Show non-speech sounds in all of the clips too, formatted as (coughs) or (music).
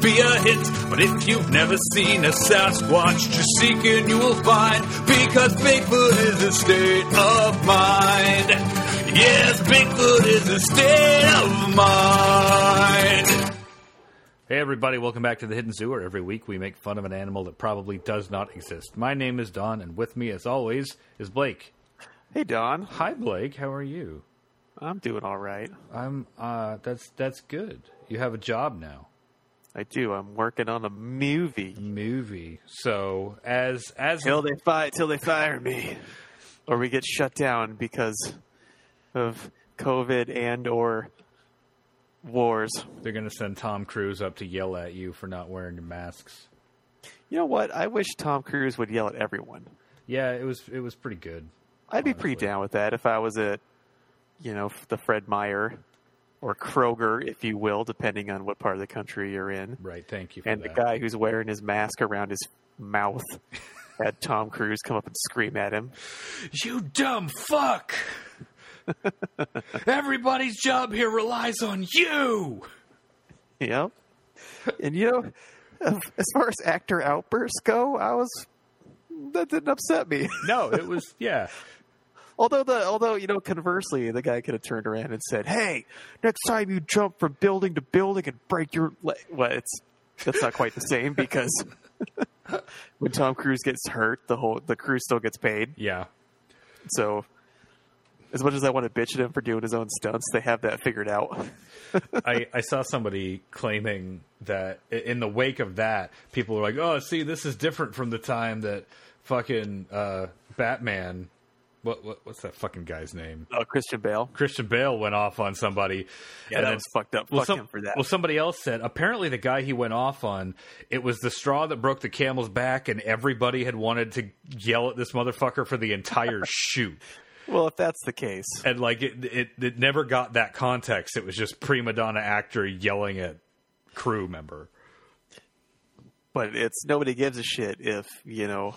be a hit. But if you've never seen a Sasquatch, just seek and you will find. Because Bigfoot is a state of mind. Yes, Bigfoot is a state of mind. Hey, everybody, welcome back to the Hidden Zoo, where every week we make fun of an animal that probably does not exist. My name is Don, and with me, as always, is Blake. Hey, Don. Hi, Blake. How are you? I'm doing all right. I'm. Uh, that's that's good. You have a job now. I do. I'm working on a movie. Movie. So as as Till they fire, till they fire me, or we get shut down because of COVID and or wars. they're going to send Tom Cruise up to yell at you for not wearing your masks. You know what? I wish Tom Cruise would yell at everyone. Yeah, it was it was pretty good. I'd be pretty down with that if I was at, you know, the Fred Meyer or Kroger, if you will, depending on what part of the country you're in. Right. Thank you. For And the guy who's wearing his mask around his mouth (laughs) had Tom Cruise come up and scream at him. You dumb fuck! (laughs) Everybody's job here relies on you. Yep. And you know, as far as actor outbursts go, I was that didn't upset me. No, it was yeah. (laughs) although the although you know, conversely, the guy could have turned around and said, "Hey, next time you jump from building to building and break your leg," well, it's that's not quite the same because (laughs) when Tom Cruise gets hurt, the whole the crew still gets paid. Yeah. So. As much as I want to bitch at him for doing his own stunts, they have that figured out. (laughs) I, I saw somebody claiming that in the wake of that, people were like, "Oh, see, this is different from the time that fucking uh, Batman, what, what what's that fucking guy's name? Oh, Christian Bale. Christian Bale went off on somebody. Yeah, and that then- was fucked up. Well, Fuck some- for that. well, somebody else said apparently the guy he went off on, it was the straw that broke the camel's back, and everybody had wanted to yell at this motherfucker for the entire (laughs) shoot. Well, if that's the case, and like it, it, it never got that context. It was just prima donna actor yelling at crew member. but it's nobody gives a shit if you know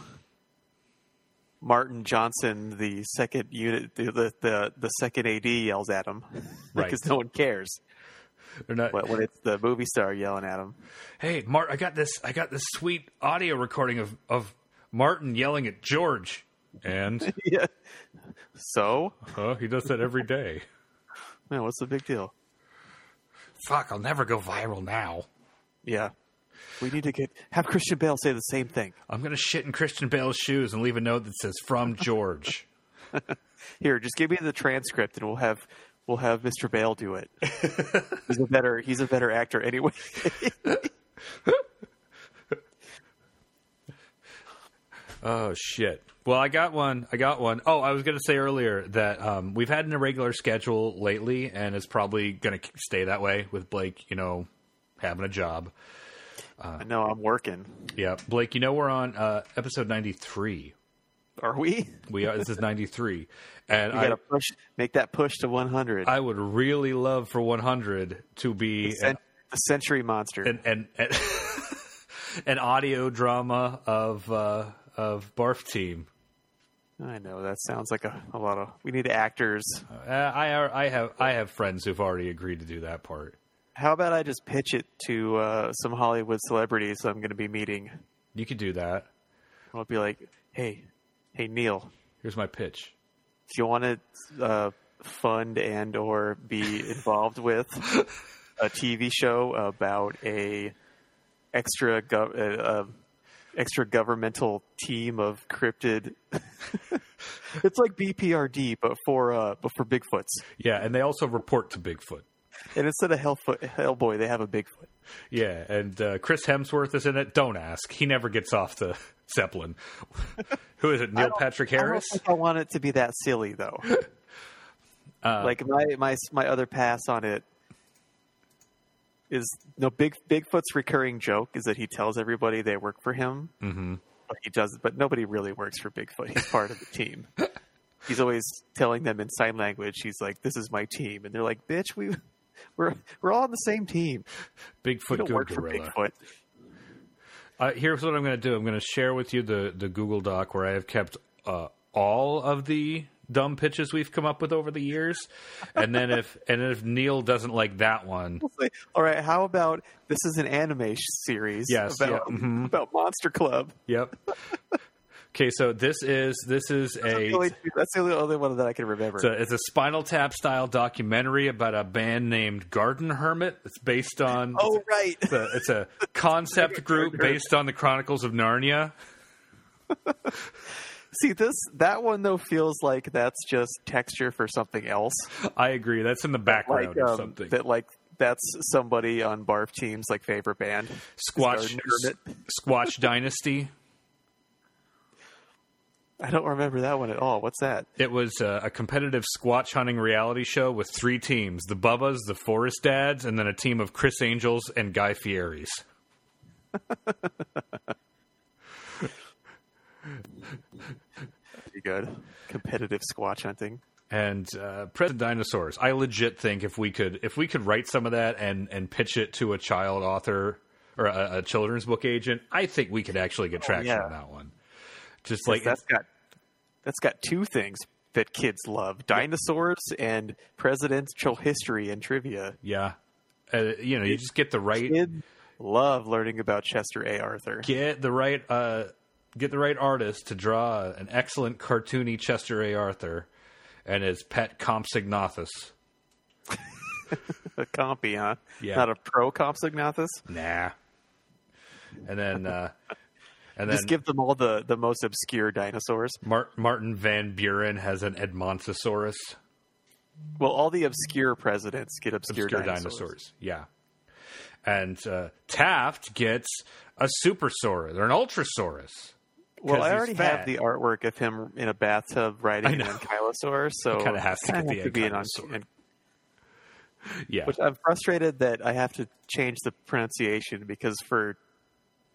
Martin Johnson, the second unit, the the the, the second AD yells at him (laughs) Right. because no one cares. They're not. But when it's the movie star yelling at him, hey, Mart, I got this. I got this sweet audio recording of of Martin yelling at George, and (laughs) yeah. So, huh, he does that every day. (laughs) man, what's the big deal? Fuck, I'll never go viral now. Yeah, we need to get have Christian Bale say the same thing. I'm gonna shit in Christian Bale's shoes and leave a note that says "From George." (laughs) Here, just give me the transcript, and we'll have we'll have Mr. Bale do it. (laughs) he's a better he's a better actor anyway. (laughs) Oh shit. Well, I got one. I got one. Oh, I was going to say earlier that um, we've had an irregular schedule lately, and it's probably going to stay that way with Blake. You know, having a job. I know I'm working. Yeah, Blake. You know, we're on uh, episode ninety three. Are we? We are. This is ninety three, (laughs) and We I, gotta push, make that push to 100. I would really love for one hundred to be Cen- the Century Monster. and an, an, (laughs) an audio drama of uh, of Barf Team. I know that sounds like a, a lot of. We need actors. Uh, I I have I have friends who've already agreed to do that part. How about I just pitch it to uh, some Hollywood celebrities I'm going to be meeting? You could do that. I'll be like, "Hey, hey Neil, Here's my pitch. do you want to uh, fund and or be (laughs) involved with a TV show about a extra gov- uh, uh, extra governmental team of cryptid? (laughs) it's like BPRD, but for uh, but for Bigfoots. Yeah, and they also report to Bigfoot. And instead of Hellfoot, Hellboy, they have a Bigfoot. Yeah, and uh, Chris Hemsworth is in it. Don't ask. He never gets off the (laughs) Zeppelin. (laughs) Who is it? Neil Patrick I don't Harris? think I want it to be that silly though. (laughs) Uh, like my my my other pass on it is no big Bigfoot's recurring joke is that he tells everybody they work for him, hmm but he does, but nobody really works for Bigfoot. He's part of the team. he's always telling them in sign language. He's like, "This is my team," and they're like, "Bitch, we (laughs) we're we're all on the same team. Bigfoot for Gorilla. Bigfoot." Uh, here's what I'm going to do. I'm going to share with you the, the Google Doc where I have kept uh, all of the dumb pitches we've come up with over the years, and then if (laughs) and if Neil doesn't like that one, all right, how about this is an anime series Yes, about yeah, mhm. about Monster Club? yep. (laughs) okay, so this is this is That's a only- That's the only one that I can remember. It's a, it's a Spinal Tap style documentary about a band named Garden Hermit. It's based on. (laughs) oh, right. It's a, it's a (laughs) concept group based on the Chronicles of Narnia. (laughs) See this that one though feels like that's just texture for something else. I agree. That's in the background like or um, something. that like that's somebody on Barf Team's like favorite band. Squatch Squatch Dynasty. (laughs) I don't remember that one at all. What's that? It was uh, a competitive squatch hunting reality show with three teams: the Bubbas, the Forest Dads, and then a team of Criss Angels and Guy Fieri's. Pretty good. Competitive squatch hunting. and uh, President Dinosaurs. I legit think if we could if we could write some of that and and pitch it to a child author or a, a children's book agent, I think we could actually get traction yeah. on that one. Just like that's got that's got two things that kids love: dinosaurs and presidential history and trivia. yeah, uh, you know, you just get the right Kids love learning about Chester A. Arthur. get the right uh, get the right artist to draw an excellent cartoony Chester A. Arthur and his pet Compsognathus. (laughs) A compy, huh? Yeah. Not a pro Compsognathus. Nah, and then. Uh, and then Just give them all the, the most obscure dinosaurs. Mar- Martin Van Buren has an Edmontosaurus. Well, all the obscure presidents get obscure, obscure dinosaurs. dinosaurs. Yeah. And uh, Taft gets a supersaurus or an ultrasaurus. Well, I already fat. have the artwork of him in a bathtub riding an know. ankylosaur, so It kinda has to kinda get have the be an ankylosaur. Yeah. Which I'm frustrated that I have to change the pronunciation because for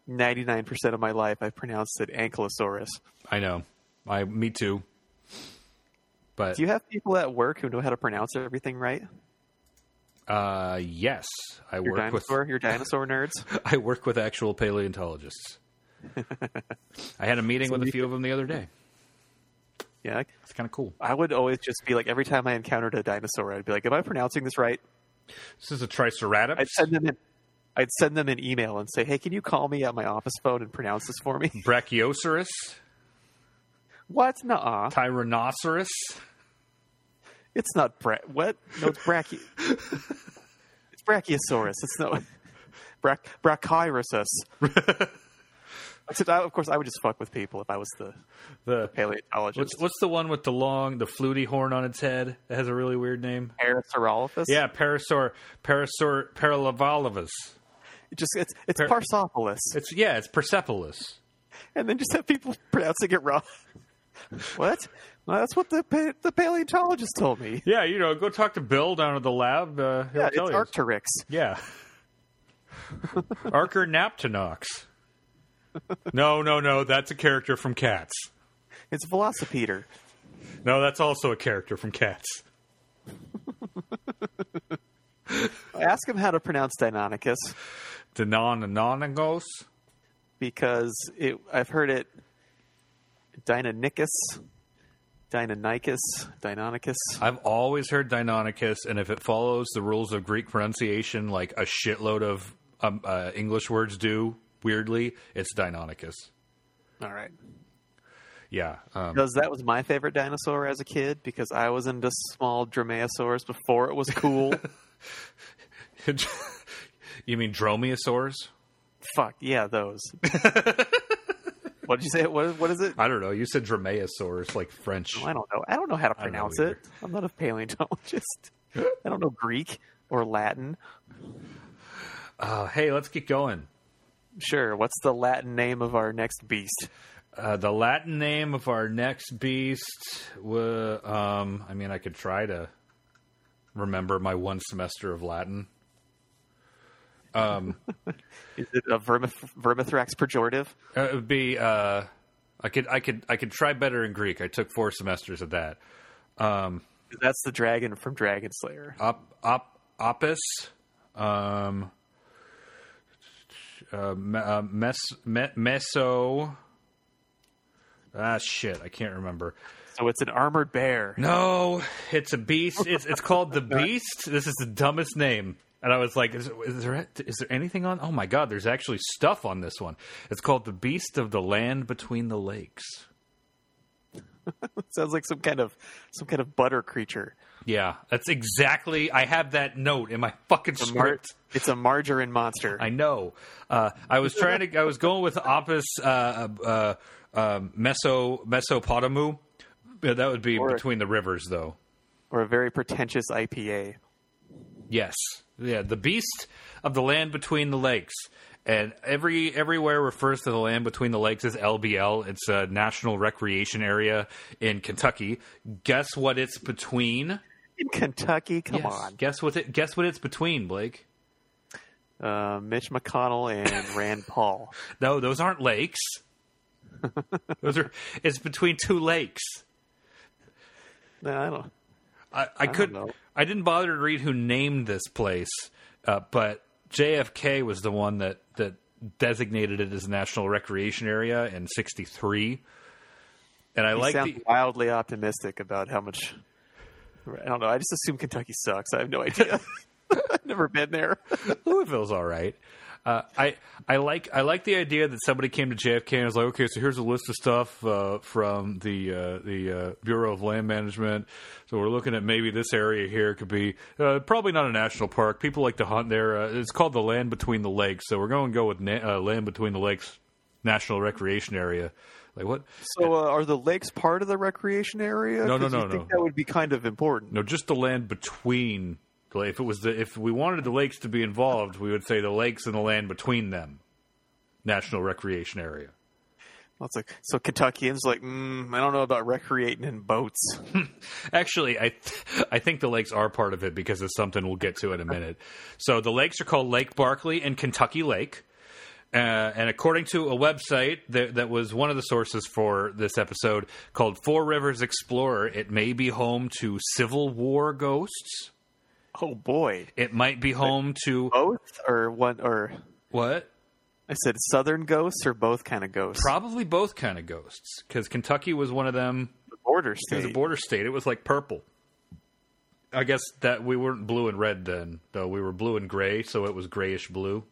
99% of my life I've pronounced it ankylosaurus. I know. I me too. But Do you have people at work who know how to pronounce everything right? uh, yes, I Your work dinosaur, your dinosaur nerds. (laughs) I work with actual paleontologists. (laughs) I had a meeting with a few of them the other day. Yeah, It's kind of cool. I would always just be like every time I encountered a dinosaur, I'd be like, "Am I pronouncing this right?" This is a triceratops. I'd send them an, I'd send them an email and say, "Hey, can you call me at my office phone and pronounce this for me?" (laughs) Brachiosaurus, what? Nuh-uh. Tyrannosaurus. It's not bra- what? No, it's brachy. it's brachiosaurus. It's not (laughs) Brach- brachiosaurus. (laughs) Except I, of course, I would just fuck with people if I was the The paleontologist. what's what's the one with the long, the fluty horn on its head? It has a really weird name. Parasaurolophus? Yeah, Parasaur, Parasaur, Paralavolivus. It just it's it's Par- Parsopolis, It's yeah, it's Persepolis. and then just have people (laughs) pronouncing it wrong. (laughs) what? Well, that's what the pa- the paleontologist told me. Yeah, you know, go talk to Bill down at the lab. Uh, he'll Yeah, tell it's you. Arcturix. yeah, (laughs) Archer Naptonox. No, no, no, that's a character from Cats. It's Velocipeter. No, that's also a character from Cats. Ask him how to pronounce Deinonychus Denonononagos. because it, I've heard it Deinonychus, Deinonychus, Deinonychus. I've always heard Deinonychus, and if it follows the rules of Greek pronunciation, like a shitload of um, uh, English words do, weirdly, it's Deinonychus. All right. Yeah. Um, Because that was my favorite dinosaur as a kid because I was into small Dromaeosaurus before it was cool. (laughs) (laughs) you mean Dromaeosaurs? Fuck, yeah, those. (laughs) what did you say? What, what is it? I don't know. You said Dromaeosaurus, like French. I don't know. I don't know how to pronounce it. I'm not a paleontologist. I don't know Greek or Latin. Uh, hey, let's get going. Sure. What's the Latin name of our next beast? Uh, the Latin name of our next beast. wa- um, I mean, I could try to remember my one semester of Latin. (laughs) Is it a vermith- vermithrax pejorative? Uh, it would be uh, I could I could I could try better in Greek. I took four semesters of that. Um, That's the dragon from Dragon Slayer. op, op, opus, um, uh, uh, mes, me, meso. Ah, shit! I can't remember. So it's an armored bear. No, it's a beast. It's it's called the (laughs) Beast. This is the dumbest name. And I was like, is, is there is there anything on? Oh my god, there's actually stuff on this one. It's called the Beast of the Land Between the Lakes. (laughs) Sounds like some kind of some kind of butter creature. Yeah, that's exactly. I have that note in my fucking A mar- script. it's a margarine monster. I know. Uh, I was trying to. I was going with Opus uh, uh, uh, Meso Mesopotamu. That would be Or- between the rivers, though. or a very pretentious IPA. Yes, yeah, the beast of the land between the lakes, and every everywhere refers to the land between the lakes as LBL. It's a national recreation area in Kentucky. Guess what? It's between. In Kentucky, come Yes. on. Guess what? It, guess what? It's between Blake. Uh, Mitch McConnell and Rand Paul. (laughs) No, those aren't lakes. (laughs) those are. It's between two lakes. No, I don't. I, I could. know. I didn't bother to read who named this place, uh, but JFK was the one that that designated it as a national recreation area in '63. And I You like sound the. wildly optimistic about how much. I don't know. I just assume Kentucky sucks. I have no idea. (laughs) I've never been there. Louisville's all right. Uh, I I like I like the idea that somebody came to JFK and was like, okay, so here's a list of stuff uh, from the uh, the uh, Bureau of Land Management. So we're looking at maybe this area here could be uh, probably not a national park. People like to hunt there. Uh, it's called the Land Between the Lakes. So we're going to go with na- uh, Land Between the Lakes National Recreation Area. Like what? So, uh, are the lakes part of the recreation area? No, no, no, you think no. That would be kind of important. No, just the land between. If it was the if we wanted the lakes to be involved, we would say the lakes and the land between them, National Recreation Area. Well, it's like so Kentuckians like mm, I don't know about recreating in boats. (laughs) Actually, I th- I think the lakes are part of it because of something we'll get to in a minute. So the lakes are called Lake Barkley and Kentucky Lake. Uh, and according to a website that, that was one of the sources for this episode called Four Rivers Explorer, it may be home to Civil War ghosts. Oh boy, It might be home to both or one or what? I said southern ghosts or both kind of ghosts. Probably both kind of ghosts because Kentucky was one of them. border state. It was a border state. It was like purple. I guess that we weren't blue and red then, though. We were blue and gray, so it was grayish blue.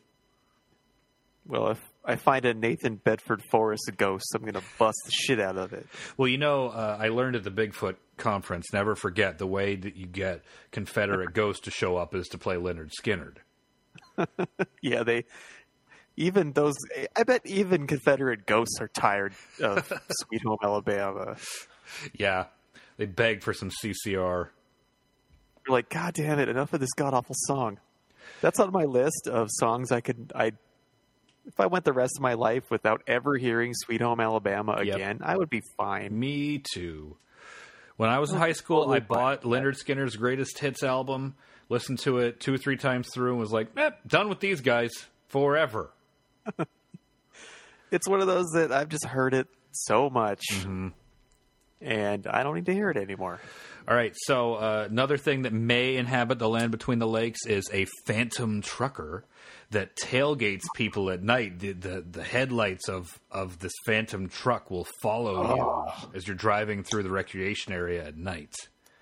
Well, if I find a Nathan Bedford Forrest ghost, I'm going to bust the shit out of it. Well, you know, uh, I learned at the Bigfoot conference. Never forget the way that you get Confederate (laughs) ghosts to show up is to play Lynyrd Skynyrd. (laughs) Yeah, they even those. I bet even Confederate ghosts are tired of (laughs) Sweet Home Alabama. Yeah, they beg for some CCR. They're like, God damn it! Enough of this god awful song. That's on my list of songs I could. I if I went the rest of my life without ever hearing Sweet Home Alabama Yep. again, I would be fine. Me too. When I was in high school, I bought Lynyrd Skynyrd's greatest hits album, listened to it two or three times through, and was like, eh, done with these guys forever. It's one of those that I've just heard it so much, Mm-hmm. and I don't need to hear it anymore. All right, so uh, another thing that may inhabit the land between the lakes is a phantom trucker that tailgates people at night. The the, the headlights of, of this phantom truck will follow you oh. as you're driving through the recreation area at night.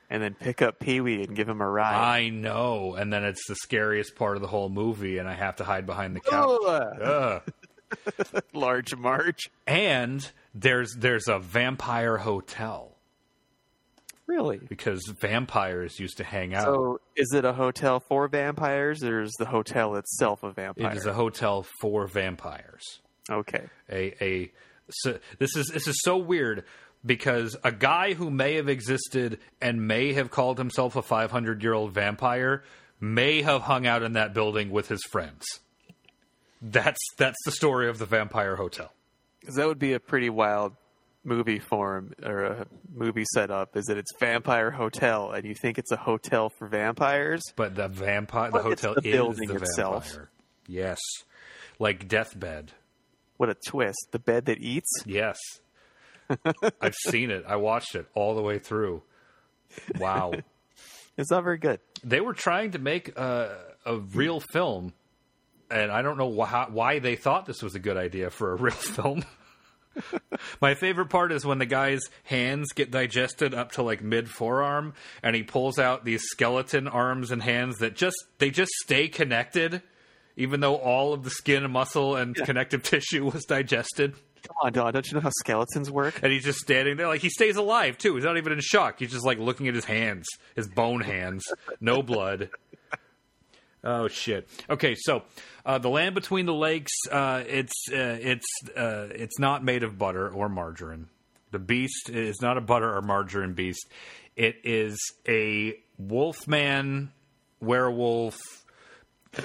And then pick up Pee Wee and give him a ride. I know, and then it's the scariest part of the whole movie, and I have to hide behind the couch. (laughs) Large Marge. And there's there's a vampire hotel Really? because vampires used to hang out. So, is it a hotel for vampires, or is the hotel itself a vampire? it is a hotel for vampires. okay. a a so this is this is so weird because a guy who may have existed and may have called himself a 500 year old vampire may have hung out in that building with his friends. That's that's the story of the vampire hotel. Because that would be a pretty wild movie form or a movie setup. Is that it's Vampire Hotel, and you think it's a hotel for vampires? But the vampire, the hotel the is building the itself. vampire. Yes, like deathbed. What a twist! The bed that eats. Yes, (laughs) I've seen it. I watched it all the way through. Wow. (laughs) It's not very good. they were trying to make a, a real film, and I don't know why, why they thought this was a good idea for a real (laughs) film. (laughs) My favorite part is when the guy's hands get digested up to like mid forearm, and he pulls out these skeleton arms and hands that just they just stay connected, even though all of the skin and muscle and connective (laughs) tissue was digested. Come on, Don. Don't you know how skeletons work? And he's just standing there, like he stays alive too. He's not even in shock. He's just like looking at his hands, his bone hands, no blood. Oh shit. Okay, so uh, the land between the lakes, uh, it's uh, it's uh, it's not made of butter or margarine. The beast is not a butter or margarine beast. It is a wolfman, werewolf, (laughs)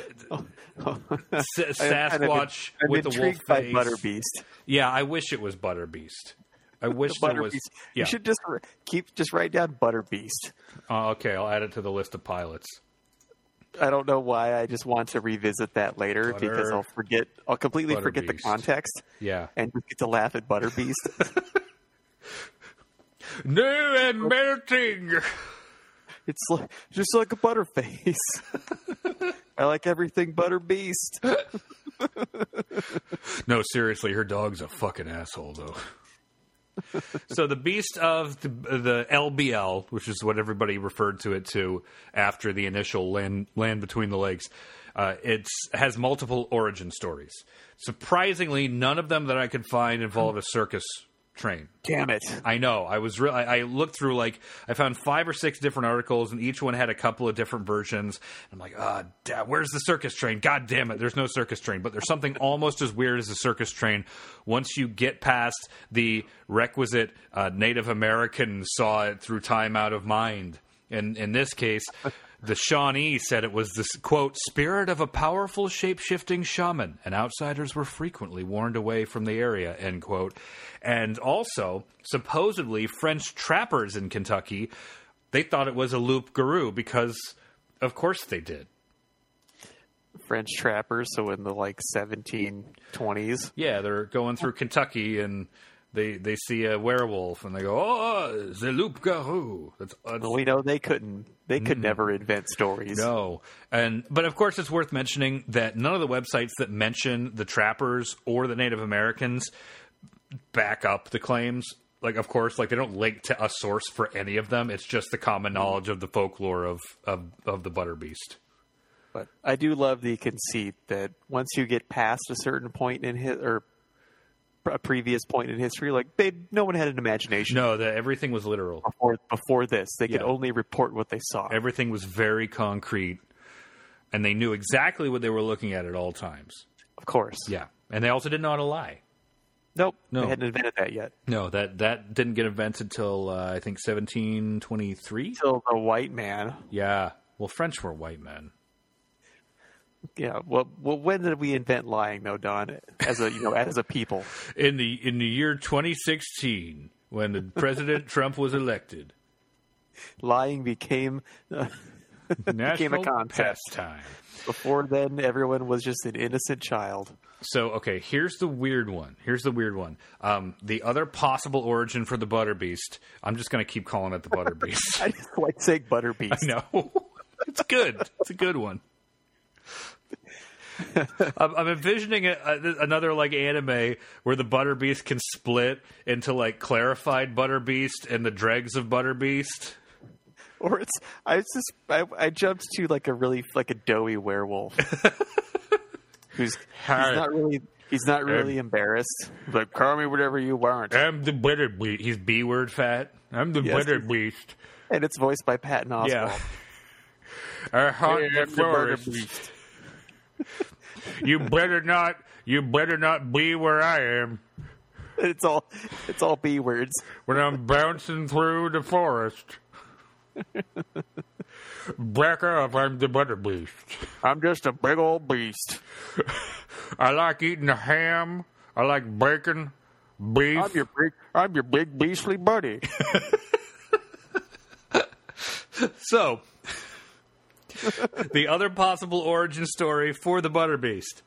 S- Sasquatch I'm with a wolf face. Butter Beast. Yeah, I wish it was Butter Beast. I (laughs) wish there Butter was. Beast. Yeah. You should just keep just write down Butter Beast. Oh, okay, I'll add it to the list of pilots. I don't know why. I just want to revisit that later Butter- because I'll forget. I'll completely Butter forget Beast. the context Yeah. and just get to laugh at Butter Beast. (laughs) (laughs) New and melting. it's like, just like a Butterface. (laughs) I like everything Butter Beast. No, seriously, her dog's a fucking asshole, though. So the beast of the, the LBL, which is what everybody referred to it to after the initial land land between the lakes, uh, it's has multiple origin stories. Surprisingly, none of them that I could find involve a circus train. Damn it! I know. I was. Re- I I looked through like I found five or six different articles, and each one had a couple of different versions. I'm like, ah, da- where's the circus train? God damn it! There's no circus train, but there's something almost as weird as a circus train. Once you get past the requisite uh, Native American saw it through time out of mind, and in this case. The Shawnee said it was the quote spirit of a powerful shape shifting shaman, and outsiders were frequently warned away from the area. End quote. And also, supposedly, French trappers in Kentucky they thought it was a loup garou because, of course, they did. French trappers. So in the like 1720s. Yeah, they're going through Kentucky and they they see a werewolf and they go, "Oh, the loup garou." That's, that's Well, we know they couldn't. They could never invent stories. Mm. No, and but of course it's worth mentioning that none of the websites that mention the trappers or the Native Americans back up the claims. Like, of course, like they don't link to a source for any of them. It's just the common knowledge of the folklore of of, of the Butter Beast. But I do love the conceit that once you get past a certain point in his or a previous point in history, like they, no one had an imagination No, that everything was literal. before before this. They could Yeah. only report what they saw. Everything was very concrete, and they knew exactly what they were looking at at all times. of course. Yeah, and they also didn't know how to lie. Nope. No. They hadn't invented that yet. No, that that didn't get invented till uh, I think 1723. Till the white man. Yeah. Well, French were white men. Yeah. Well, well, when did we invent lying, though, Don? As a you know, as a people. (laughs) In the in the year 2016, when the President (laughs) Trump was elected, lying became uh, (laughs) national contest. pastime. before then everyone was just an innocent child So, okay, here's the weird one. Here's the weird one. Um, the other possible origin for the Butter Beast. I'm just going to keep calling it the Butter Beast. i just like saying butter beast No, it's good. It's a good one. (laughs) I'm, I'm envisioning a, a, another like anime where the Butter Beast can split into like clarified Butter Beast and the dregs of Butter Beast. or it's i just I, I jumped to like a really like a doughy werewolf (laughs) who's he's not really he's not really embarrassed He's like call me whatever you want I'm the Butter Beast. He's B word fat. I'm the Yes. Butter Beast. and it's voiced by patton oswalt Yeah. (laughs) I haunt Yeah, the the Butter forest. Beast. You better not. You better not be where I am it's all it's all b words when I'm bouncing through the forest. Back off! I'm the Butter Beast. i'm just a big old beast I like eating the ham. I like bacon, beef. i'm your big i'm your big beastly buddy (laughs) So, (laughs) the other possible origin story for the Butter Beast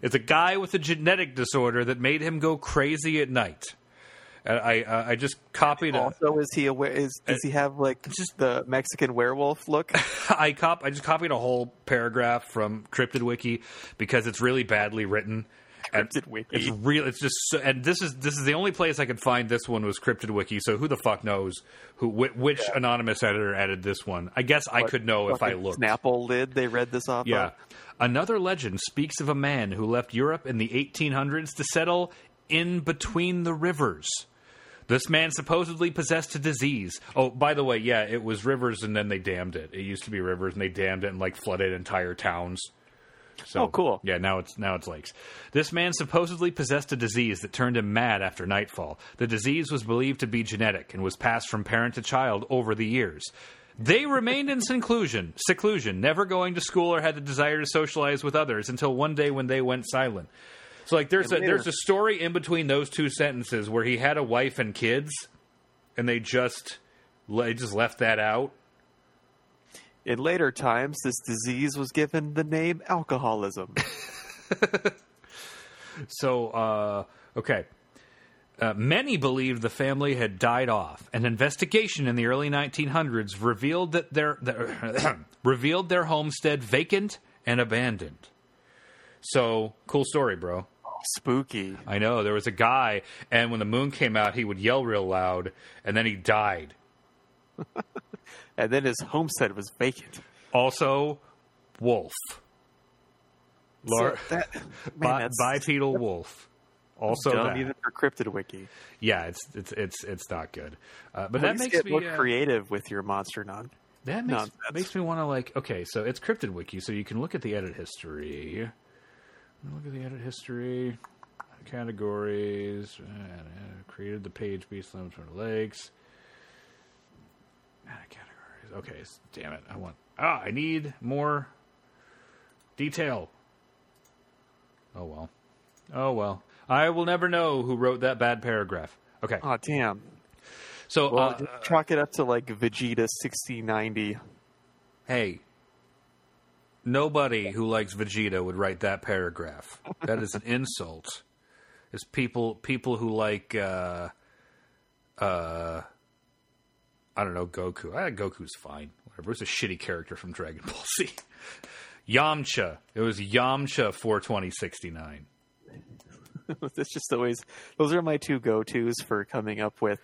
is a guy with a genetic disorder that made him go crazy at night. And I uh, I just copied. A, Also, is he aware? Is does he have like just the Mexican werewolf look? (laughs) I cop I just copied a whole paragraph from Cryptid Wiki because it's really badly written. Cryptid Wiki. It's real. It's just so, and this is this is the only place I could find this one was Cryptid Wiki. So who the fuck knows who whi- which anonymous editor added this one? I guess I could know if I looked. Snapple lid. They read this off. Yeah. of? Another legend speaks of a man who left Europe in the 1800s to settle in between the rivers. This man supposedly possessed a disease. Oh, by the way, yeah, it was rivers and then they dammed it. It used to be rivers and they dammed it and like flooded entire towns. So, Oh, cool. Yeah, now it's now it's lakes. This man supposedly possessed a disease that turned him mad after nightfall. The disease was believed to be genetic and was passed from parent to child over the years. They remained in seclusion, seclusion, never going to school or had the desire to socialize with others until one day when they went silent. So like there's a there's a story in between those two sentences where he had a wife and kids and they just they just left that out. In later times, this disease was given the name alcoholism. (laughs) So, uh, okay. Uh, many believed the family had died off. An investigation in the early 1900s revealed that their, their (coughs) revealed their homestead vacant and abandoned. So, cool story, bro. Spooky. I know there was a guy, and when the moon came out, he would yell real loud, and then he died. (laughs) And then his homestead was vacant. Also, wolf, Lar- So that, man, (laughs) bi- bipedal wolf. Also, dumb even for Cryptid Wiki. yeah, it's it's it's it's not good. Uh, but At that makes me uh, creative with your monster non. That makes nonsense. makes me want to like. Okay, so it's Cryptid Wiki, so you can look at the edit history. Look at the edit history, categories. uh, created the page Beast Limits for the Lakes. Edit categories. Okay, damn it! I want. Ah, I need more detail. Oh well. Oh well. I will never know who wrote that bad paragraph. Okay, Oh damn! so Well, uh, just chalk it up to like Vegeta sixty ninety. hey, nobody who likes Vegeta would write that paragraph. That is an insult. It's people people who like uh uh I don't know, Goku. I Goku's fine. Whatever. It's a shitty character from Dragon Ball Z. (laughs) Yamcha. It was Yamcha four twenty sixty nine. (laughs) That's just always. Those are my two go tos for coming up with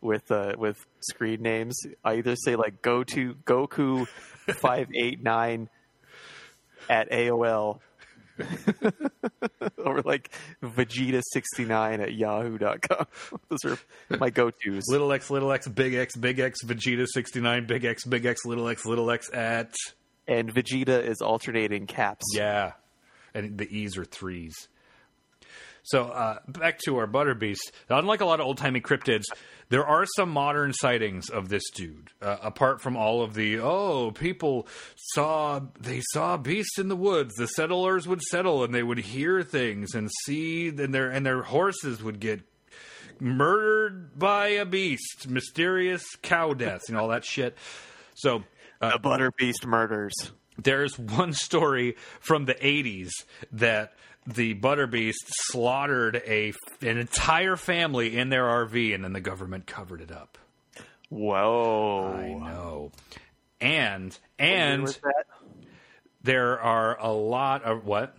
with uh, with screen names. I either say like go to Goku five eight nine at AOL. (laughs) or like Vegeta sixty nine at yahoo.com. (laughs) Those are my go tos. Little X, little X, big X, big X, Vegeta sixty nine, big X, big X, little X, little X at And Vegeta is alternating caps. Yeah, and the E's are threes. So uh, back to our Butter Beast. Unlike a lot of old timey cryptids, there are some modern sightings of this dude. Uh, apart from all of the oh, people saw they saw beasts in the woods. The settlers would settle and they would hear things and see, and their and their horses would get murdered by a beast, mysterious cow deaths, and all that shit. So The Butter Beast murders. there's one story from the 80s that the Butterbeast slaughtered a an entire family in their RV and then the government covered it up. Whoa. I know. And and there are a lot of what?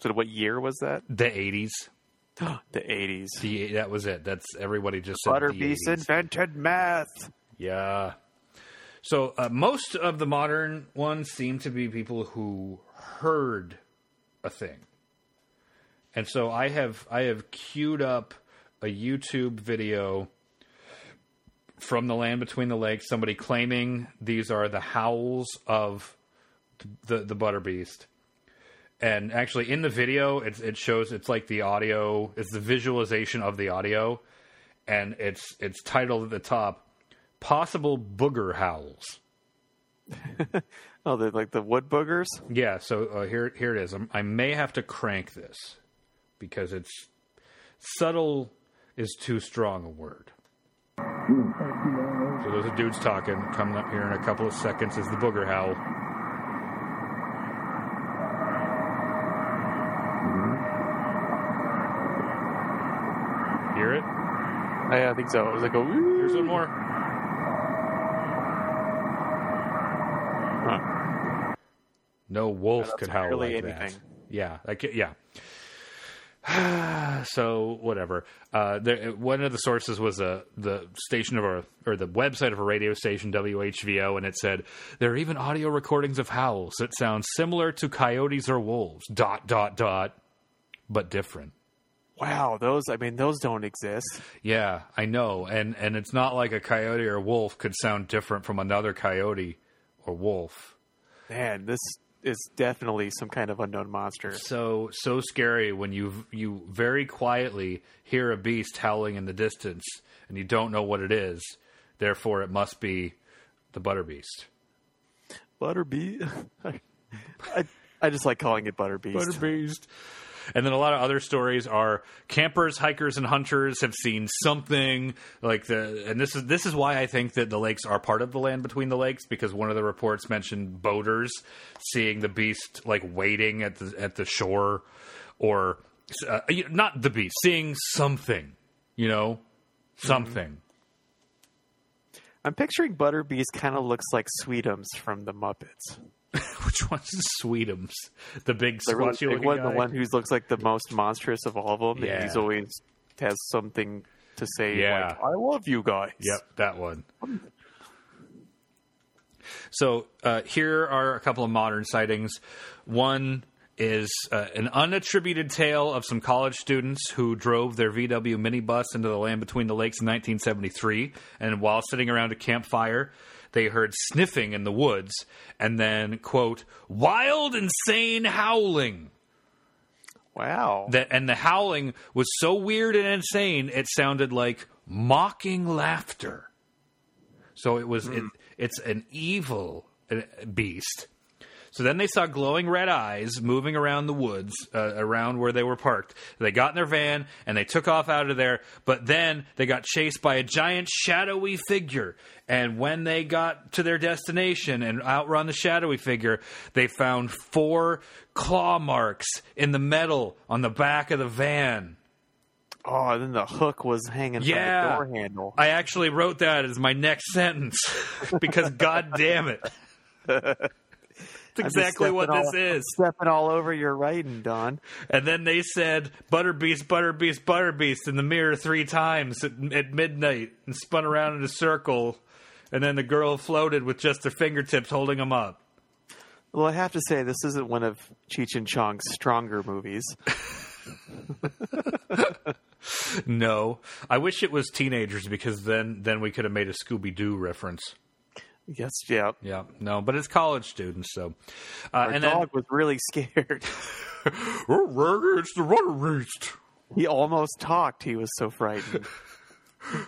So what year was that? The 80s. (gasps) the 80s. That was it. That's everybody just said Butter the Beast 80s. invented math. Yeah. So uh, most of the modern ones seem to be people who heard a thing, and so I have I have queued up a YouTube video from the land between the lakes. Somebody claiming these are the howls of the the butter beast. And actually, in the video, it, it shows it's like the audio. It's the visualization of the audio, and it's it's titled at the top possible booger howls. (laughs) Oh, they're like the wood boogers? Yeah, so uh, here here it is. I'm, I may have to crank this because it's subtle is too strong a word. So those are dudes talking. Coming up here in a couple of seconds is the booger howl. Hear it? I, I think so. It was like a. Here's one more. Huh. No wolf could howl like that. anything. Yeah, like yeah. (sighs) so whatever. Uh, there, one of the sources was uh, the station of a or the website of a radio station WHVO, and it said there are even audio recordings of howls that sound similar to coyotes or wolves. Dot dot dot, but different. Wow, those. I mean, those don't exist. Yeah, I know, and and it's not like a coyote or wolf could sound different from another coyote or wolf. Man, this is definitely some kind of unknown monster. so so scary when you you very quietly hear a beast howling in the distance and you don't know what it is. Therefore, it must be the butter beast. Butterbeast. (laughs) I, I just like calling it Butterbeast. beast. And then a lot of other stories are campers, hikers, and hunters have seen something like the. And this is this is why I think that the lakes are part of the land between the lakes because one of the reports mentioned boaters seeing the beast like waiting at the at the shore, or uh, not the beast, seeing something, you know, something. I'm picturing Butterbees kind of looks like Sweetums from the Muppets. (laughs) Which one's the Sweetums? The big The really one, guy? the one who looks like the most monstrous of all of them. Yeah. And he's always has something to say Yeah. like, I love you guys. Yep, that one. So uh, here are a couple of modern sightings. One is uh, an unattributed tale of some college students who drove their VW minibus into the land between the lakes in 1973, and while sitting around a campfire, they heard sniffing in the woods, and then quote wild, insane howling. Wow. That and the howling was so weird and insane, it sounded like mocking laughter. So it was it, it's an evil uh, beast. So then they saw glowing red eyes moving around the woods, uh, around where they were parked. They got in their van and they took off out of there, but then they got chased by a giant shadowy figure. And when they got to their destination and outrun the shadowy figure, they found four claw marks in the metal on the back of the van. oh, and then the hook was hanging Yeah. from the door handle. I actually wrote that as my next sentence (laughs) because (laughs) god damn it. (laughs) That's exactly what stepping this all- I'm is. stepping all over your writing, Don. And then they said Butterbeast, Butterbeast, Butterbeast in the mirror three times at, at midnight and spun around in a circle. And then the girl floated with just her fingertips holding them up. Well, I have to say, this isn't one of Cheech and Chong's stronger movies. (laughs) (laughs) No, I wish it was teenagers because then then we could have made a Scooby Doo reference. Yes, yeah. Yeah, no, but it's college students, so. Uh, Our and dog was really scared. (laughs) then it's the Butterbeast. he almost talked. He was so frightened.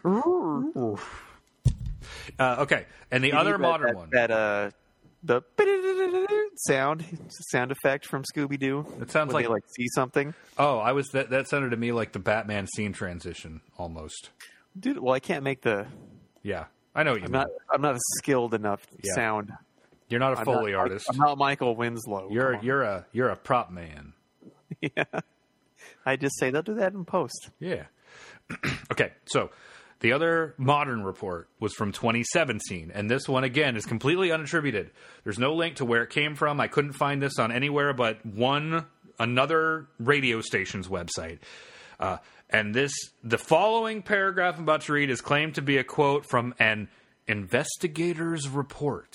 (laughs) Uh, okay, and the other modern that, one. That uh, the sound sound effect from Scooby Doo. It sounds when like- they like see something. Oh, I was that. That sounded to me like the Batman scene transition almost. Dude, well, I can't make the. Yeah, I know what you I'm mean. not. I'm not a skilled enough Yeah. sound. You're not a I'm foley not, artist. I'm not Michael Winslow. you're you're a you're a prop man. (laughs) Yeah. I just say they'll do that in post. Yeah. (clears throat) okay, so the other modern report was from 2017, and this one again is completely unattributed. There's no link to where it came from. I couldn't find this on anywhere but one another radio station's website. Uh, and this, the following paragraph I'm about to read is claimed to be a quote from an investigator's report.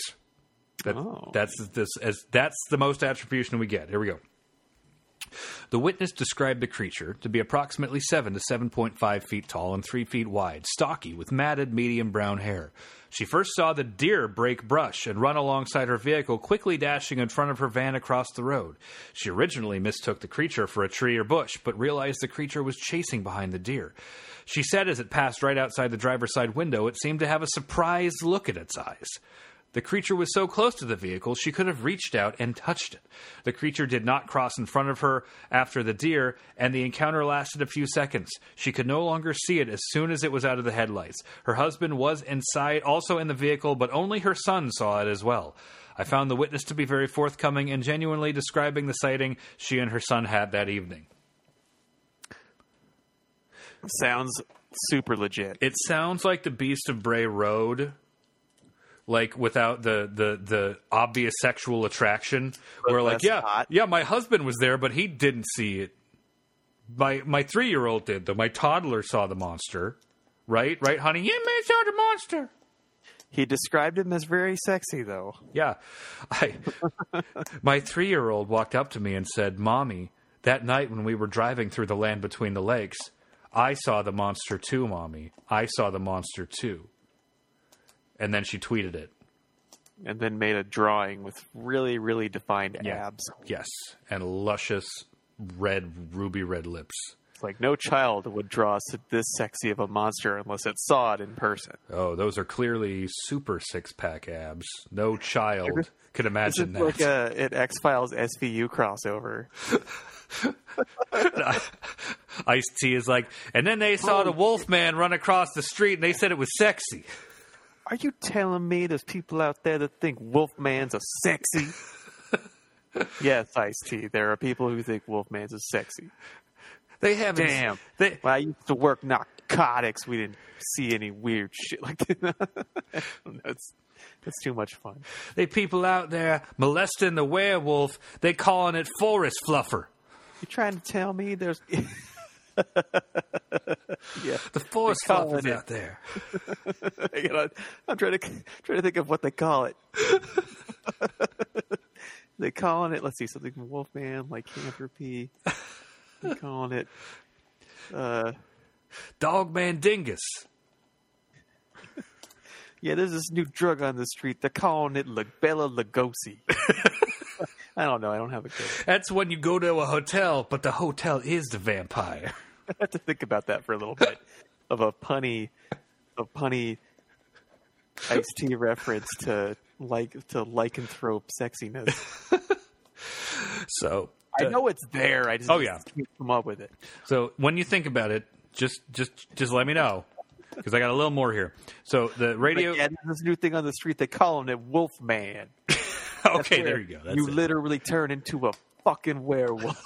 That, Oh. That's this as that's the most attribution we get. Here we go. The witness described the creature to be approximately 7 to 7.5 feet tall and 3 feet wide, stocky, with matted medium brown hair. She first saw the deer break brush and run alongside her vehicle, quickly dashing in front of her van across the road. She originally mistook the creature for a tree or bush, but realized the creature was chasing behind the deer. She said as it passed right outside the driver's side window, it seemed to have a surprised look in its eyes. The creature was so close to the vehicle she could have reached out and touched it. The creature did not cross in front of her after the deer, and the encounter lasted a few seconds. She could no longer see it as soon as it was out of the headlights. Her husband was inside, also in the vehicle, but only her son saw it as well. I found the witness to be very forthcoming and genuinely describing the sighting she and her son had that evening. Sounds super legit. It sounds like the Beast of Bray Road, like without the the the obvious sexual attraction. But where like, yeah, hot. yeah, my husband was there, but he didn't see it. My my three year old did though. My toddler saw the monster. Right, right, honey. Yeah, man, saw the monster. He described him as very sexy, though. Yeah, I. (laughs) my three year old walked up to me and said, "Mommy, that night when we were driving through the land between the lakes, I saw the monster too, mommy. I saw the monster too. And then she tweeted it. And then made a drawing with really, really defined Yeah. abs. Yes. And luscious red, ruby red lips. It's like no child would draw this sexy of a monster unless it saw it in person. Oh, those are clearly super six pack abs. No child could imagine that. like a, an X Files SVU crossover. (laughs) Ice T is like, and then they saw the oh. wolf man run across the street and they said it was sexy. Are you telling me there's people out there that think Wolfman's a sexy? (laughs) yes, Ice T. There are people who think Wolfman's a sexy. They haven't. Damn. They, When I used to work narcotics, we didn't see any weird shit like that. (laughs) that's that's too much fun. they people out there molesting the werewolf. They calling it forest fluffer. You trying to tell me there's? (laughs) yeah, The forest calling out there. (laughs) you know, I'm trying to trying to think of what they call it. (laughs) they calling it. Let's see something from Wolfman, lycanthropy. They calling it. Uh, Dogman dingus. yeah, there's this new drug on the street. They're calling it Bela Lugosi. I don't know. I don't have a good. That's when you go to a hotel, but the hotel is the vampire. (laughs) I have to think about that for a little bit of a punny, a punny Ice T reference to like to lycanthrope sexiness. (laughs) So, I uh, know it's there. I just Oh, yeah. come up with it. so when you think about it, just just just let me know because I got a little more here. So the radio. Like, yeah, there's this new thing on the street. They call calling it Wolfman. (laughs) okay, there you go. That's you it. literally turn into a fucking werewolf.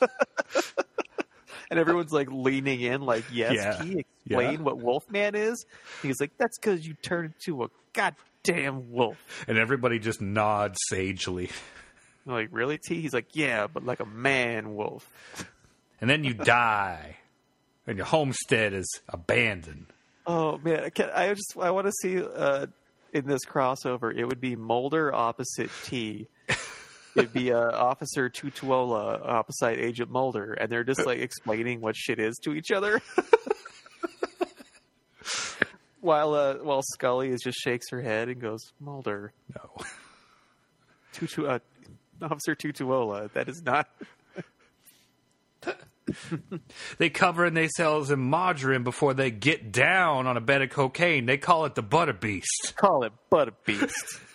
(laughs) and everyone's like leaning in, like, "Yes, Yeah. can you explain Yeah. what Wolfman is?" He's like, "That's because you turn into a goddamn wolf." and everybody just nods sagely, I'm like, really, T? He's like, yeah, but like a man wolf. and then you die, and your homestead is abandoned. Oh man, I, can, I just I want to see uh, in this crossover. It would be Mulder opposite T. (laughs) It'd be uh, Officer Tutuola opposite Agent Mulder, and they're just like explaining what shit is to each other. (laughs) while uh, while Scully is just shakes her head and goes, Mulder, No. Tutu, uh, Officer Tutuola. That is not. (laughs) They cover and they sell some margarine before they get down on a bed of cocaine. They call it the butter beast. Call it Butter Beast. (laughs)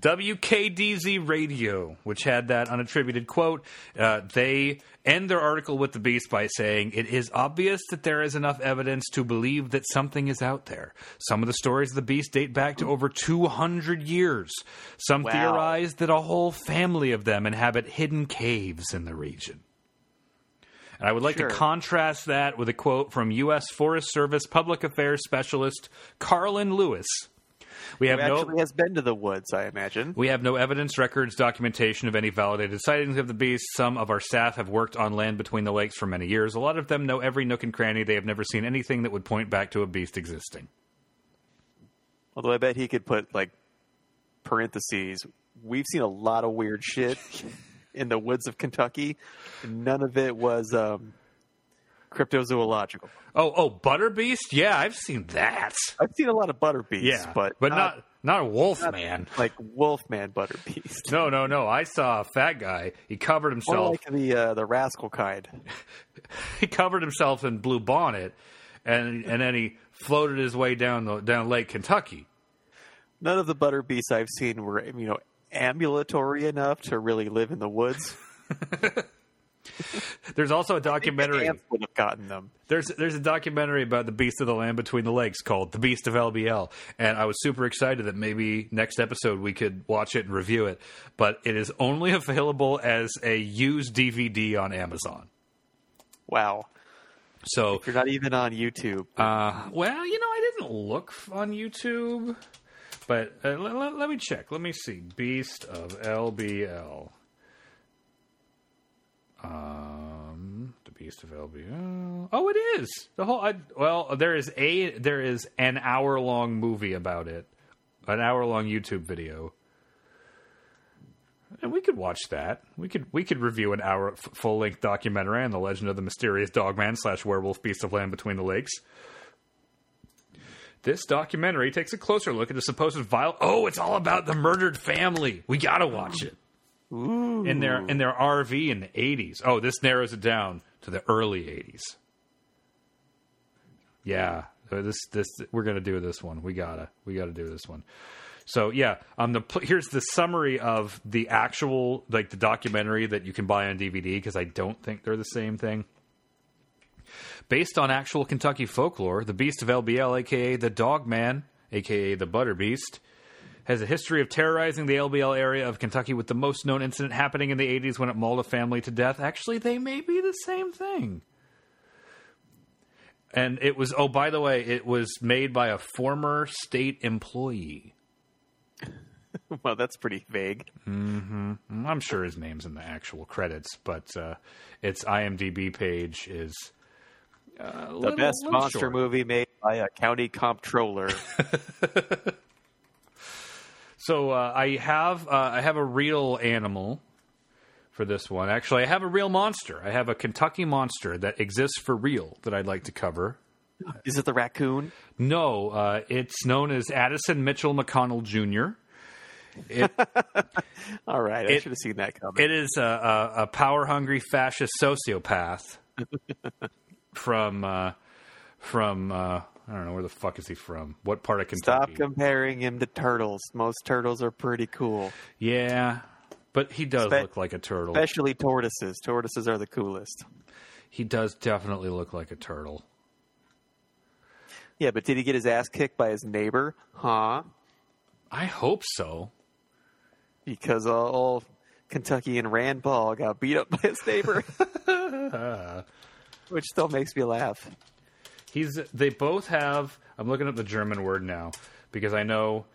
WKDZ Radio, which had that unattributed quote, uh, they end their article with the beast by saying, It is obvious that there is enough evidence to believe that something is out there. Some of the stories of the beast date back to over 200 years. Some Wow. theorize that a whole family of them inhabit hidden caves in the region. And I would like Sure. to contrast that with a quote from U.S. Forest Service Public Affairs Specialist Carlin Lewis. We have no actually has been to the woods, I imagine. we have no evidence, records, documentation of any validated sightings of the beast. Some of our staff have worked on land between the lakes for many years. A lot of them know every nook and cranny. They have never seen anything that would point back to a beast existing. Although I bet he could put like parentheses. We've seen a lot of weird shit (laughs) in the woods of Kentucky. None of it was um, cryptozoological. Oh, oh, butter beast? Yeah, I've seen that. I've seen a lot of butter beasts, Yeah, but but not not a wolf man. like Wolfman butter beast. No, no, no. I saw a fat guy. He covered More himself. like the uh, the rascal kind. (laughs) he covered himself in blue bonnet, and and then he floated his way down the down Lake Kentucky. None of the butter beasts I've seen were you know ambulatory enough to really live in the woods. (laughs) (laughs) There's also a documentary. Ants would have gotten them. There's there's a documentary about the beast of the land between the lakes called The Beast of LBL, and I was super excited that maybe next episode we could watch it and review it. But it is only (laughs) available as a used DVD on Amazon. Wow. So If you're not even on YouTube, Uh, well, you know, I didn't look on YouTube, but uh, l- l- let me check. Let me see. Beast of LBL. Um, the Beast of LBL. Oh, it is the whole. I, well, there is a there is an hour long movie about it, an hour long YouTube video. And we could watch that. We could we could review an hour f- full length documentary on the legend of the mysterious dogman slash werewolf beast of land between the lakes. This documentary takes a closer look at the supposed vile. Oh, it's all about the murdered family. We gotta watch it Ooh. in their in their RV in the eighties. Oh, this narrows it down to the early eighties. Yeah, uh, this this we're gonna do this one. We gotta we gotta do this one. So yeah, um, the here's the summary of the actual like the documentary that you can buy on DVD because I don't think they're the same thing. Based on actual Kentucky folklore, the Beast of LBL, aka the Dog Man, aka the Butter Beast, has a history of terrorizing the LBL area of Kentucky with the most known incident happening in the 80s when it mauled a family to death. Actually, they may be the same thing. And it was, oh, by the way, it was made by a former state employee. (laughs) well, that's pretty vague. I'm sure his name's in the actual credits, but uh, its IMDb page is uh, The little- best little monster short. movie made by a county comptroller. (laughs) So uh, I have uh, I have a real animal for this one. Actually, I have a real monster. I have a Kentucky monster that exists for real that I'd like to cover. Is it the raccoon? No, uh, it's known as Addison Mitchell McConnell Jr. It, (laughs) All right, I It- should have seen that coming. it is a, a, a power hungry fascist sociopath (laughs) from uh, from uh, I don't know where the fuck is he from? What part of Kentucky? Stop comparing him to turtles. Most turtles are pretty cool, Yeah, but he does Spe- look like a turtle. especially tortoises. Tortoises are the coolest. He does definitely look like a turtle. Yeah, but did he get his ass kicked by his neighbor? Huh? I hope so. Because all Kentucky and Rand Paul got beat up by his neighbor, (laughs) (laughs) which still makes me laugh. He's. They both have. I'm looking up the German word now because I know.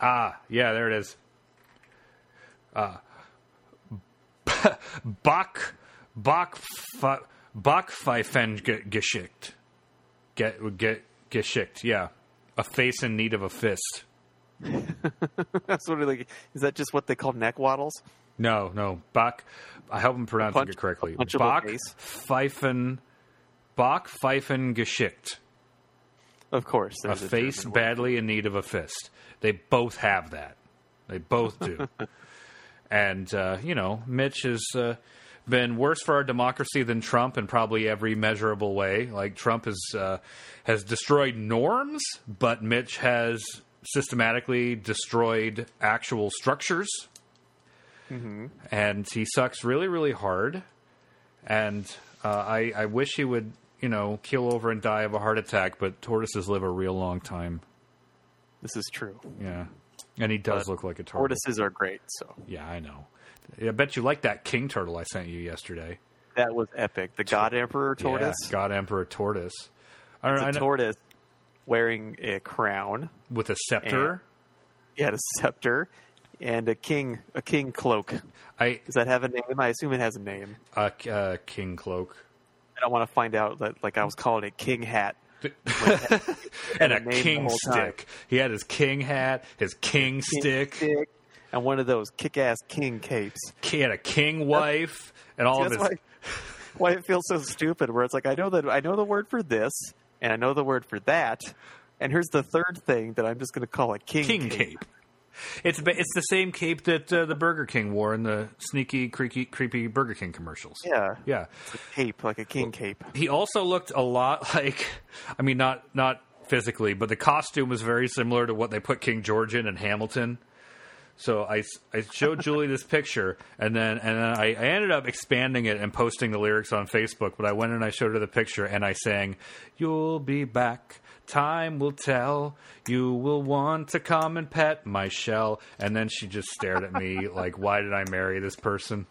Ah, yeah, there it is. Uh, (laughs) Bach, Bach, Bachpfeifen ge- geschickt. Get, get, geschickt. Yeah, a face in need of a fist. (laughs) That's what like. Is that just what they call neck waddles? No, no, Bach. I hope I'm pronouncing punch- it correctly. Bach face. Pfeifen, Bach Pfeifen geschickt. Of course, a a, face badly in need of a fist. They both have that. They both do. (laughs) and uh, you know, Mitch has uh, been worse for our democracy than Trump in probably every measurable way. Like Trump has uh, has destroyed norms, but Mitch has systematically destroyed actual structures. And he sucks really, really hard. And uh, I, I wish he would, you know, keel over and die of a heart attack. But tortoises live a real long time. This is true. Yeah, and he does But look like a turtle. Tortoises are great. So Yeah, I know. I bet you like that king turtle I sent you yesterday. that was epic. The God Emperor tortoise. Yeah, God Emperor tortoise. I don't It's a tortoise wearing a crown. with a scepter. He had a scepter and a king a king cloak. I Does that have a name? I assume it has a name. a uh, king cloak I don't want to find out that like I was calling it king hat. (laughs) and a king stick. He had his king hat, his king, King stick. stick, and one of those kick ass king capes. He had a king wife, and all of his. why, why it feels so stupid. Where it's like I know that I know the word for this, and I know the word for that, and here's the third thing that I'm just going to call a king, king cape. It's it's the same cape that uh, the Burger King wore in the sneaky, creaky, creepy Burger King commercials. Yeah, yeah. it's a cape like a king cape. He also looked a lot (laughs) like, I mean, not not physically, but the costume was very similar to what they put King George in in Hamilton. So I, I showed Julie this picture, and then and then I, I ended up expanding it and posting the lyrics on Facebook. But I went and I showed her the picture, and I sang, "You'll be back, time will tell. You will want to come and pet my shell." And then she just stared at me (laughs) like, "Why did I marry this person?"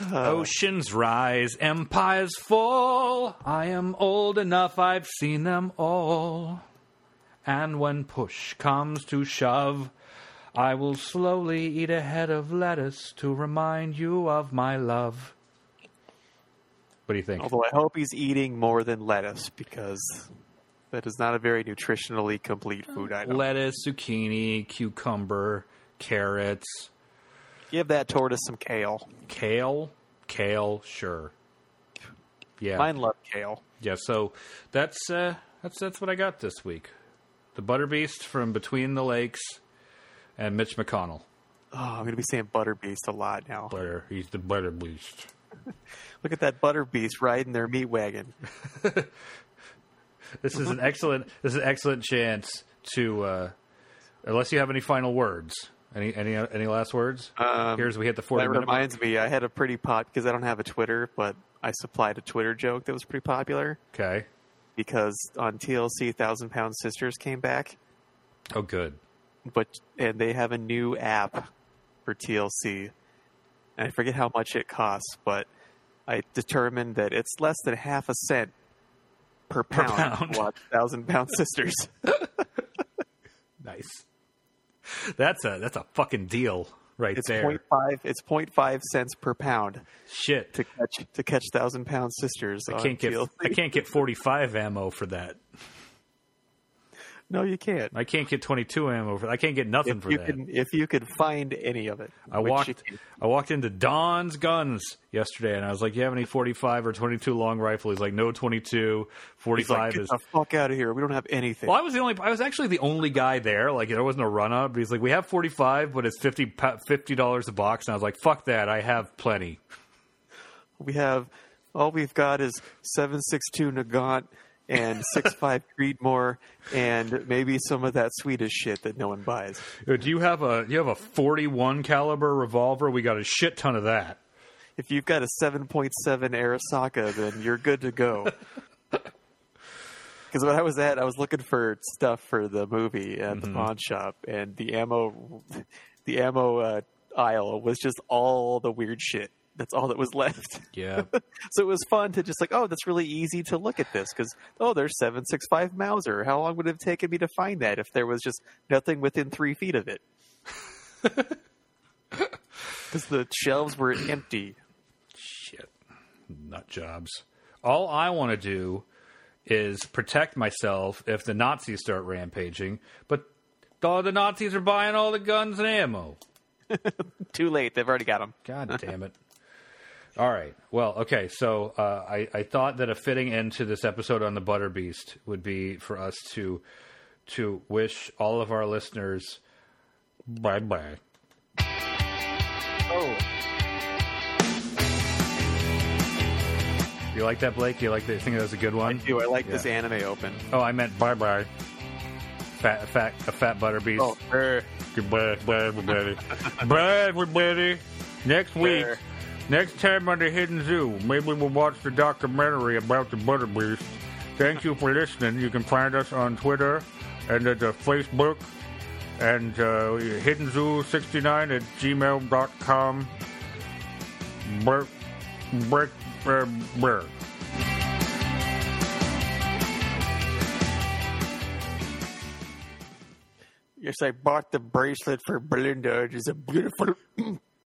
Uh. Oceans rise, empires fall. I am old enough, I've seen them all. And when push comes to shove, I will slowly eat a head of lettuce to remind you of my love. What do you think? Although I hope he's eating more than lettuce because that is not a very nutritionally complete food item. Lettuce, zucchini, cucumber, carrots, Give that tortoise some kale. kale. Kale, sure. Yeah. Mine love kale. Yeah, so that's uh, that's that's what I got this week. The Butter Beast from Between the Lakes and Mitch McConnell. Oh, I'm going to be saying butter beast a lot now. Butter, he's the Butter Beast. (laughs) Look at that butter beast riding their meat wagon. (laughs) This is an excellent this is an excellent chance to uh, unless you have any final words. Any any any last words? Um, Here's we hit the forty That minute. reminds me, I had a pretty pop because I don't have a Twitter, but I supplied a Twitter joke that was pretty popular Okay. because on TLC, Thousand Pound Sisters came back, Oh, good. but and they have a new app for TLC, and I forget how much it costs, but I determined that it's less than half a cent per pound, pound. (laughs) watch Thousand Pound Sisters. (laughs) Nice. That's a that's a fucking deal right It's there. point five. It's point five cents per pound Shit. to catch to catch Thousand Pound Sisters. I can't get. I can't get 45 ammo for that. No, you can't. I can't get 22 ammo for I can't get nothing if for you that. can if you could find any of it. I walked. I walked into Don's Guns yesterday and I was like, "You have any 45 or 22 long rifle?" He's like, "No 22. He's 45 like, Get is the fuck out of here. We don't have anything. Well, I was the only. I was actually the only guy there. Like there wasn't a run up. But he's like, we have forty five, but it's 50 dollars a box. And I was like, fuck that. I have plenty. We have all we've got is seven six two Nagant and six (laughs) five Creedmoor and maybe some of that Swedish shit that no one buys. Uh, Do you have a? You have a forty one caliber revolver? We got a shit ton of that. If you've got a seven point seven Arisaka, then you're good to go. (laughs) Because when I was at, I was looking for stuff for the movie at the pawn shop, and the ammo, (laughs) the ammo uh, aisle was just all the weird shit. That's all that was left. Yeah. (laughs) So it was fun to just like, oh, that's really easy to look at this because oh, there's seven six five Mauser. How long would it have taken me to find that if there was just nothing within three feet of it? (laughs) Because the shelves were empty. shit. Nut jobs. All I want to do is protect myself if the Nazis start rampaging. But all the Nazis are buying all the guns and ammo. (laughs) Too late. They've already got them. God damn it. All right. Well, okay. So uh, I, I thought that a fitting end to this episode on the Butter Beast would be for us to to wish all of our listeners bye bye. Oh, You like that, Blake? You like that? You think that was a good one? I do I like this anime open? Oh, I meant bye bye. Fat, fat, a fat butter beast. Oh, er, Goodbye, bye, everybody. (laughs) bye, everybody. Next week, er. Next time on the Hidden Zoo, maybe we'll watch the documentary about the butter beast. Thank you for listening. You can find us on Twitter and at uh, Facebook and uh, Hidden Zoo 69 at gmail.com. Brr, brr, brr, brr. Yes, I bought the bracelet for Belinda. It is a beautiful (clears throat)